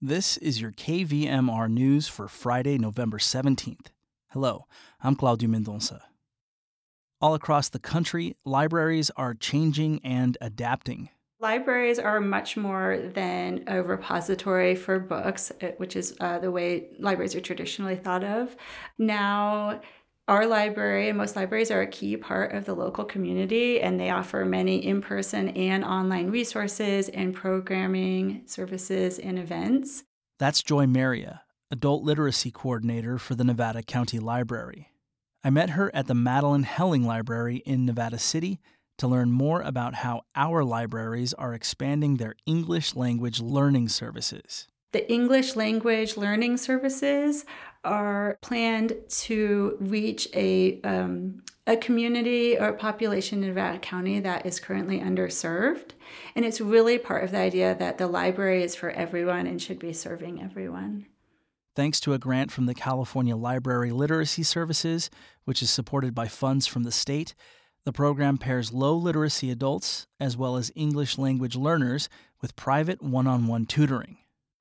This is your KVMR news for Friday, November 17th. Hello, I'm Claudio Mendonça. All across the country, libraries are changing and adapting. Libraries are much more than a repository for books, uh, which is uh, the way libraries are traditionally thought of. Now, our library and most libraries are a key part of the local community, and they offer many in person and online resources and programming services and events. That's Joy Marria, Adult Literacy Coordinator for the Nevada County Library. I met her at the Madelyn Helling Library in Nevada City to learn more about how our libraries are expanding their English language learning services. The English language learning services are planned to reach a, um, a community or population in Nevada County that is currently underserved. And it's really part of the idea that the library is for everyone and should be serving everyone. Thanks to a grant from the California Library Literacy Services, which is supported by funds from the state, the program pairs low literacy adults as well as English language learners with private one on one tutoring.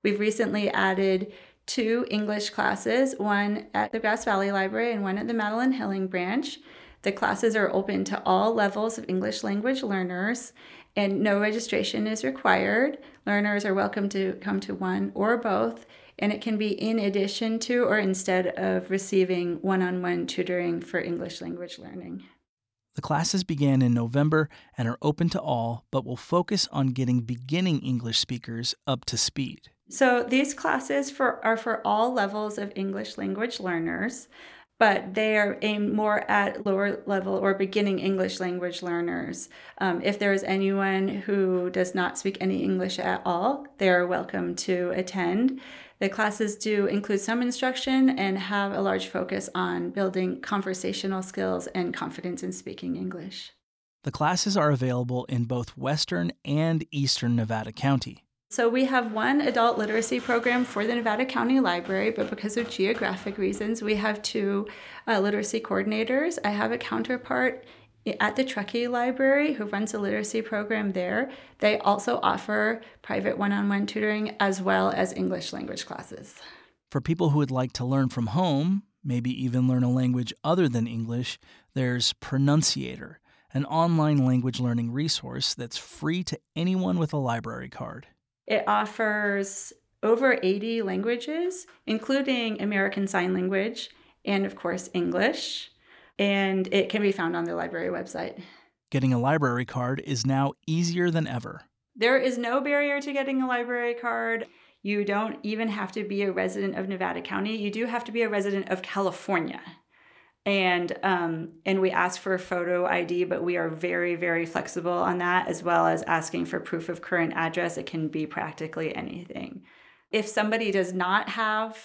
We've recently added two English classes, one at the Grass Valley Library and one at the Madelyn Helling branch. The classes are open to all levels of English language learners, and no registration is required. Learners are welcome to come to one or both, and it can be in addition to or instead of receiving one on one tutoring for English language learning. The classes began in November and are open to all, but will focus on getting beginning English speakers up to speed. So these classes for, are for all levels of English language learners, but they are aimed more at lower level or beginning English language learners. Um, if there is anyone who does not speak any English at all, they are welcome to attend. The classes do include some instruction and have a large focus on building conversational skills and confidence in speaking English. The classes are available in both Western and Eastern Nevada County. So we have one adult literacy program for the Nevada County Library, but because of geographic reasons, we have two uh, literacy coordinators. I have a counterpart at the Truckee Library who runs a literacy program there. They also offer private one on one tutoring as well as English language classes. For people who would like to learn from home, maybe even learn a language other than English, there's Pronunciator, an online language learning resource that's free to anyone with a library card. It offers over 80 languages, including American Sign Language and, of course, English. And it can be found on the library website. Getting a library card is now easier than ever. There is no barrier to getting a library card. You don't even have to be a resident of Nevada County. You do have to be a resident of California and um, and we ask for a photo ID, but we are very very flexible on that, as well as asking for proof of current address. It can be practically anything. If somebody does not have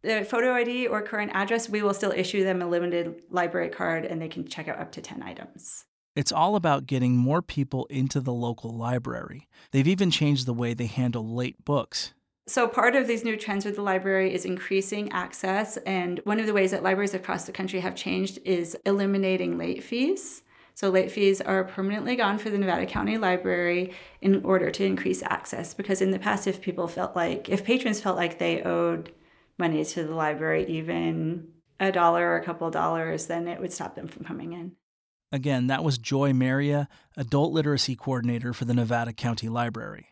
the photo ID or current address, we will still issue them a limited library card, and they can check out up to ten items. It's all about getting more people into the local library. They've even changed the way they handle late books. So, part of these new trends with the library is increasing access. And one of the ways that libraries across the country have changed is eliminating late fees. So, late fees are permanently gone for the Nevada County Library in order to increase access. Because in the past, if people felt like, if patrons felt like they owed money to the library, even a dollar or a couple dollars, then it would stop them from coming in. Again, that was Joy Marria, Adult Literacy Coordinator for the Nevada County Library.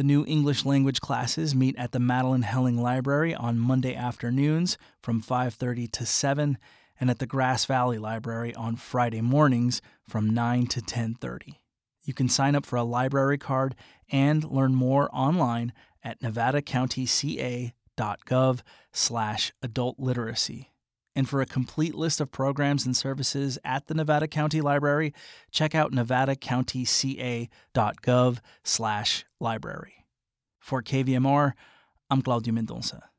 The new English language classes meet at the Madelyn Helling Library on Monday afternoons from 5:30 to 7 and at the Grass Valley Library on Friday mornings from 9 to 10:30. You can sign up for a library card and learn more online at nevadacountyca.gov/adultliteracy. And for a complete list of programs and services at the Nevada County Library, check out nevadacountyca.gov/library. For KVMR, I'm Claudio Mendonça.